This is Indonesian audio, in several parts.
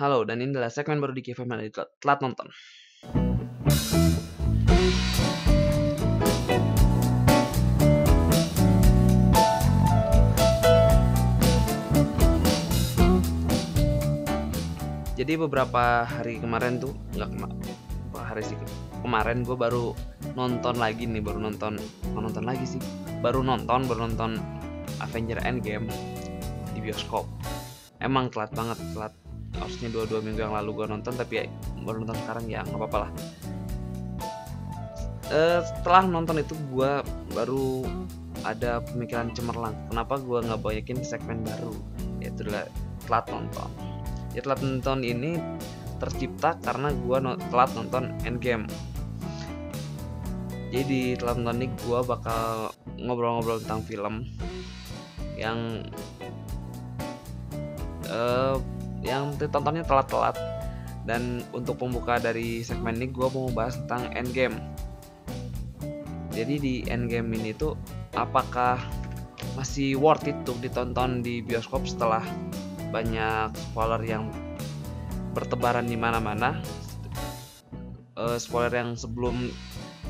Halo, dan ini adalah segmen baru di KFM yang telat, nonton. Jadi beberapa hari kemarin tuh nggak kema beberapa hari sih kemarin gue baru nonton lagi nih baru nonton nonton lagi sih baru nonton baru nonton Avenger Endgame di bioskop emang telat banget telat harusnya dua dua minggu yang lalu gue nonton tapi ya, baru nonton sekarang ya nggak apa-apa lah. Eh, setelah nonton itu gue baru ada pemikiran cemerlang kenapa gue nggak banyakin segmen baru yaitu adalah telat nonton. Ya telat nonton ini tercipta karena gue no- telat nonton Endgame. Jadi di telat nonton ini gue bakal ngobrol-ngobrol tentang film yang eh yang ditontonnya telat-telat. Dan untuk pembuka dari segmen ini gue mau bahas tentang Endgame. Jadi di Endgame ini tuh apakah masih worth it untuk ditonton di bioskop setelah banyak spoiler yang bertebaran di mana-mana? Eh, spoiler yang sebelum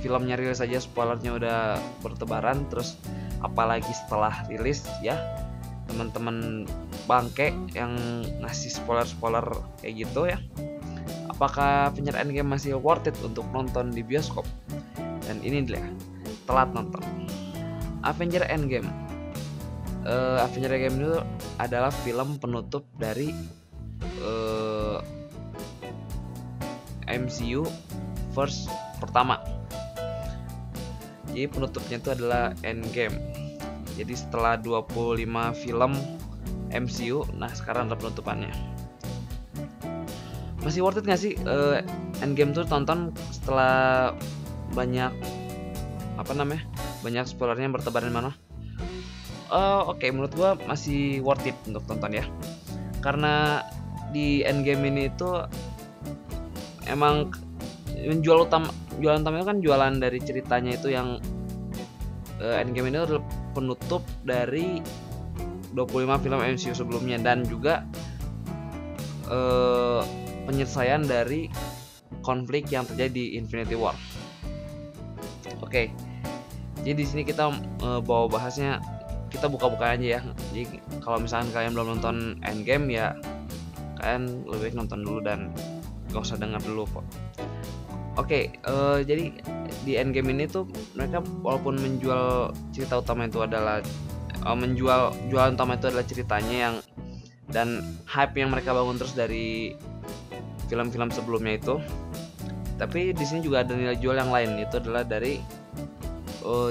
filmnya rilis saja spoilernya udah bertebaran terus apalagi setelah rilis ya teman-teman bangke yang ngasih spoiler-spoiler kayak gitu ya. Apakah Avenger Endgame masih worth it untuk nonton di bioskop? Dan ini dia telat nonton. Avenger Endgame. Eh, Avenger Endgame itu adalah film penutup dari eh, MCU first pertama. Jadi penutupnya itu adalah Endgame jadi setelah 25 film MCU nah sekarang ada penutupannya. Masih worth it gak sih eh, Endgame tuh tonton setelah banyak apa namanya banyak spoilernya yang bertebaran di mana? Eh, oke menurut gua masih worth it untuk tonton ya. Karena di Endgame ini itu emang menjual utama jualan utamanya kan jualan dari ceritanya itu yang eh, Endgame ini adalah penutup dari 25 film MCU sebelumnya dan juga eh, penyelesaian dari konflik yang terjadi di Infinity War. Oke. Jadi di sini kita eh, bawa bahasnya kita buka-buka aja ya. Jadi kalau misalkan kalian belum nonton Endgame ya kalian lebih nonton dulu dan gak usah dengar dulu kok. Oke, eh, jadi di Endgame ini tuh mereka walaupun menjual cerita utama itu adalah eh, menjual jualan utama itu adalah ceritanya yang dan hype yang mereka bangun terus dari film-film sebelumnya itu. Tapi di sini juga ada nilai jual yang lain itu adalah dari eh,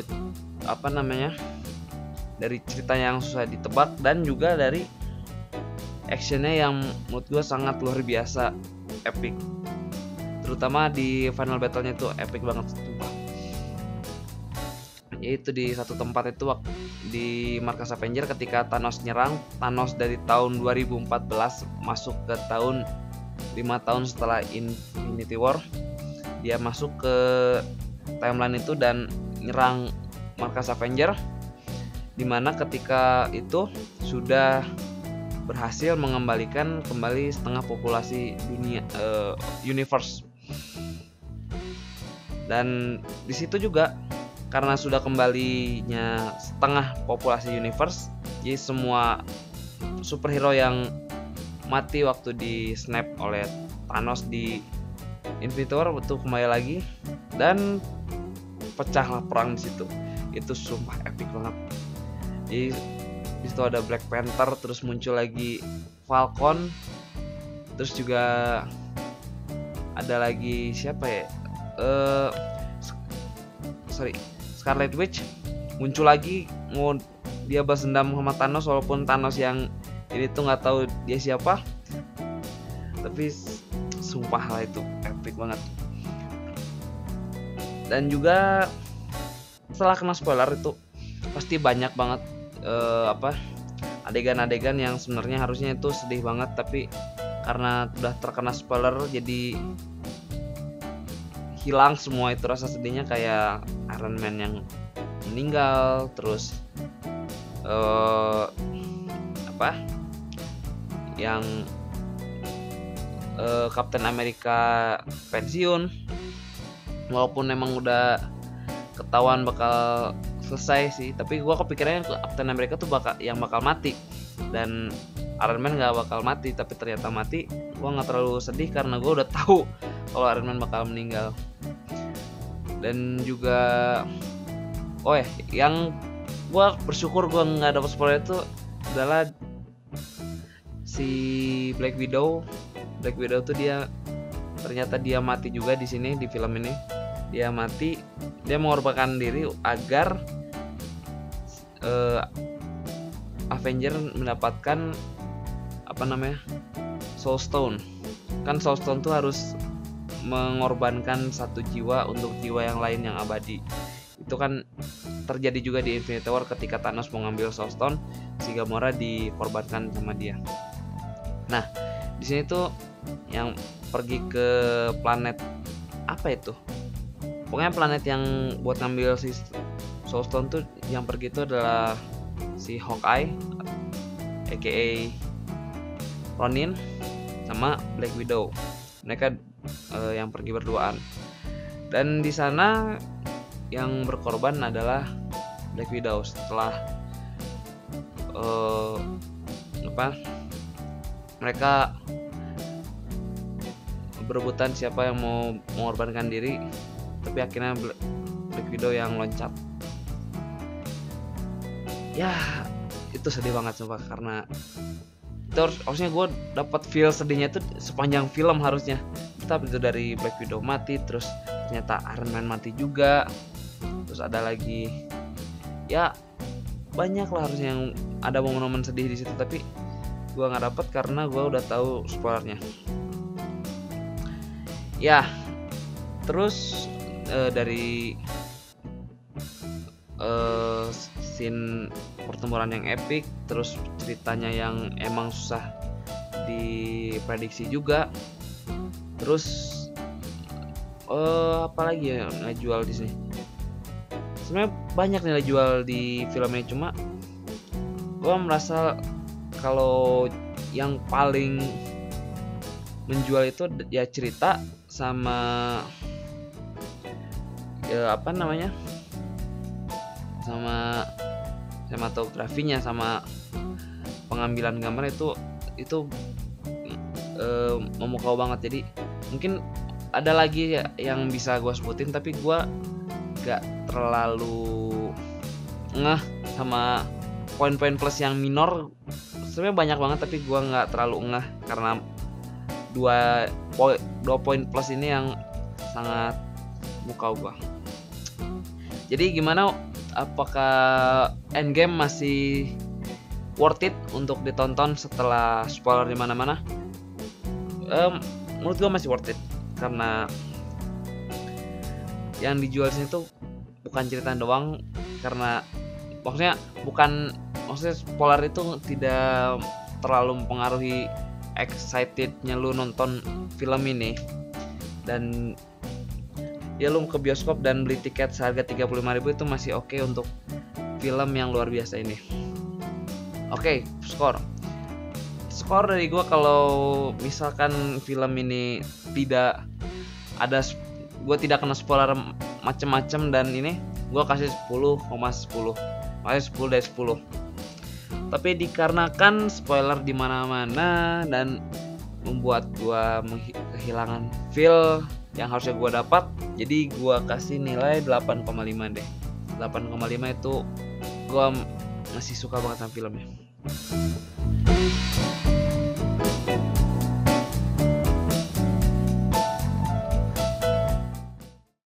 apa namanya? dari cerita yang susah ditebak dan juga dari actionnya yang menurut gue sangat luar biasa epic terutama di final battle-nya itu epic banget sumpah. Yaitu di satu tempat itu wak- di markas Avenger ketika Thanos nyerang Thanos dari tahun 2014 masuk ke tahun 5 tahun setelah Infinity War. Dia masuk ke timeline itu dan nyerang markas Avenger di mana ketika itu sudah berhasil mengembalikan kembali setengah populasi dunia eh, universe dan di situ juga karena sudah kembalinya setengah populasi universe jadi semua superhero yang mati waktu di snap oleh Thanos di Infinity War itu kembali lagi. Dan pecahlah perang di situ. Itu sumpah epic banget. Jadi di situ ada Black Panther terus muncul lagi Falcon terus juga ada lagi siapa ya? Eh sorry Scarlet Witch muncul lagi mau dia balas dendam sama Thanos walaupun Thanos yang ini tuh nggak tahu dia siapa. Tapi sumpah lah itu epic banget. Dan juga setelah kena spoiler itu pasti banyak banget eh, apa adegan-adegan yang sebenarnya harusnya itu sedih banget tapi karena udah terkena spoiler jadi hilang semua itu rasa sedihnya kayak Iron Man yang meninggal terus eh apa? Yang uh, Captain America pensiun. Walaupun emang udah ketahuan bakal selesai sih tapi gue kepikirannya Captain America tuh bakal yang bakal mati. Dan Iron Man nggak bakal mati tapi ternyata mati gue nggak terlalu sedih karena gue udah tahu kalau Iron Man bakal meninggal dan juga oh ya yang gue bersyukur gue nggak dapet spoiler itu adalah si Black Widow. Black Widow tuh dia ternyata dia mati juga di sini di film ini. Dia mati dia mengorbankan diri agar uh, Avenger mendapatkan apa namanya Soul Stone. Kan Soul Stone tuh harus mengorbankan satu jiwa untuk jiwa yang lain yang abadi. Itu kan terjadi juga di Infinity War ketika Thanos mau ngambil Soul Stone si Gamora dikorbankan sama dia. Nah di sini tuh yang pergi ke planet apa itu? Pokoknya planet yang buat ngambil si Soul Stone tuh yang pergi itu adalah si Hawkeye aka Ronin sama Black Widow mereka uh, yang pergi berduaan. Dan di sana yang berkorban adalah Black Widow. Setelah uh, apa mereka berebutan siapa yang mau mengorbankan diri tapi akhirnya Black Widow yang loncat. Ya itu sedih banget coba karena itu harus harusnya gue dapat feel sedihnya itu sepanjang film harusnya. Tapi itu dari Black Widow mati terus ternyata Iron Man mati juga. Terus ada lagi ya banyak lah harusnya yang ada momen-momen sedih di situ tapi gue nggak dapet karena gue udah tahu spoilernya. Ya terus uh, dari uh, scene pertempuran yang epic terus ceritanya yang emang susah diprediksi juga. Terus uh, apa lagi ya nggak jual di sini? Sebenarnya banyak nilai jual di filmnya cuma gue merasa kalau yang paling menjual itu ya cerita sama ya apa namanya? Sama sematografinya sama pengambilan gambar itu itu e, memukau banget. Jadi mungkin ada lagi ya yang bisa gue sebutin tapi gue gak terlalu ngeh sama poin-poin plus yang minor. Sebenarnya banyak banget tapi gue nggak terlalu ngeh karena dua poin dua poin plus ini yang sangat mukau gue jadi gimana apakah Endgame masih worth it untuk ditonton setelah spoiler di mana-mana? Um, menurut gue masih worth it karena yang dijual sini tuh bukan cerita doang karena maksudnya bukan maksudnya spoiler itu tidak terlalu mempengaruhi excitednya lu nonton film ini dan ya lu ke bioskop dan beli tiket seharga 35.000 itu masih oke okay untuk film yang luar biasa ini. Oke, okay, skor. Skor dari gue kalau misalkan film ini tidak ada gue tidak kena spoiler macem-macem dan ini gue kasih 10,10 10. Kasih 10 dari 10. Tapi dikarenakan spoiler di mana-mana dan membuat gue kehilangan feel yang harusnya gue dapat jadi gue kasih nilai 8,5 deh. 8,5 itu gue masih suka banget sama filmnya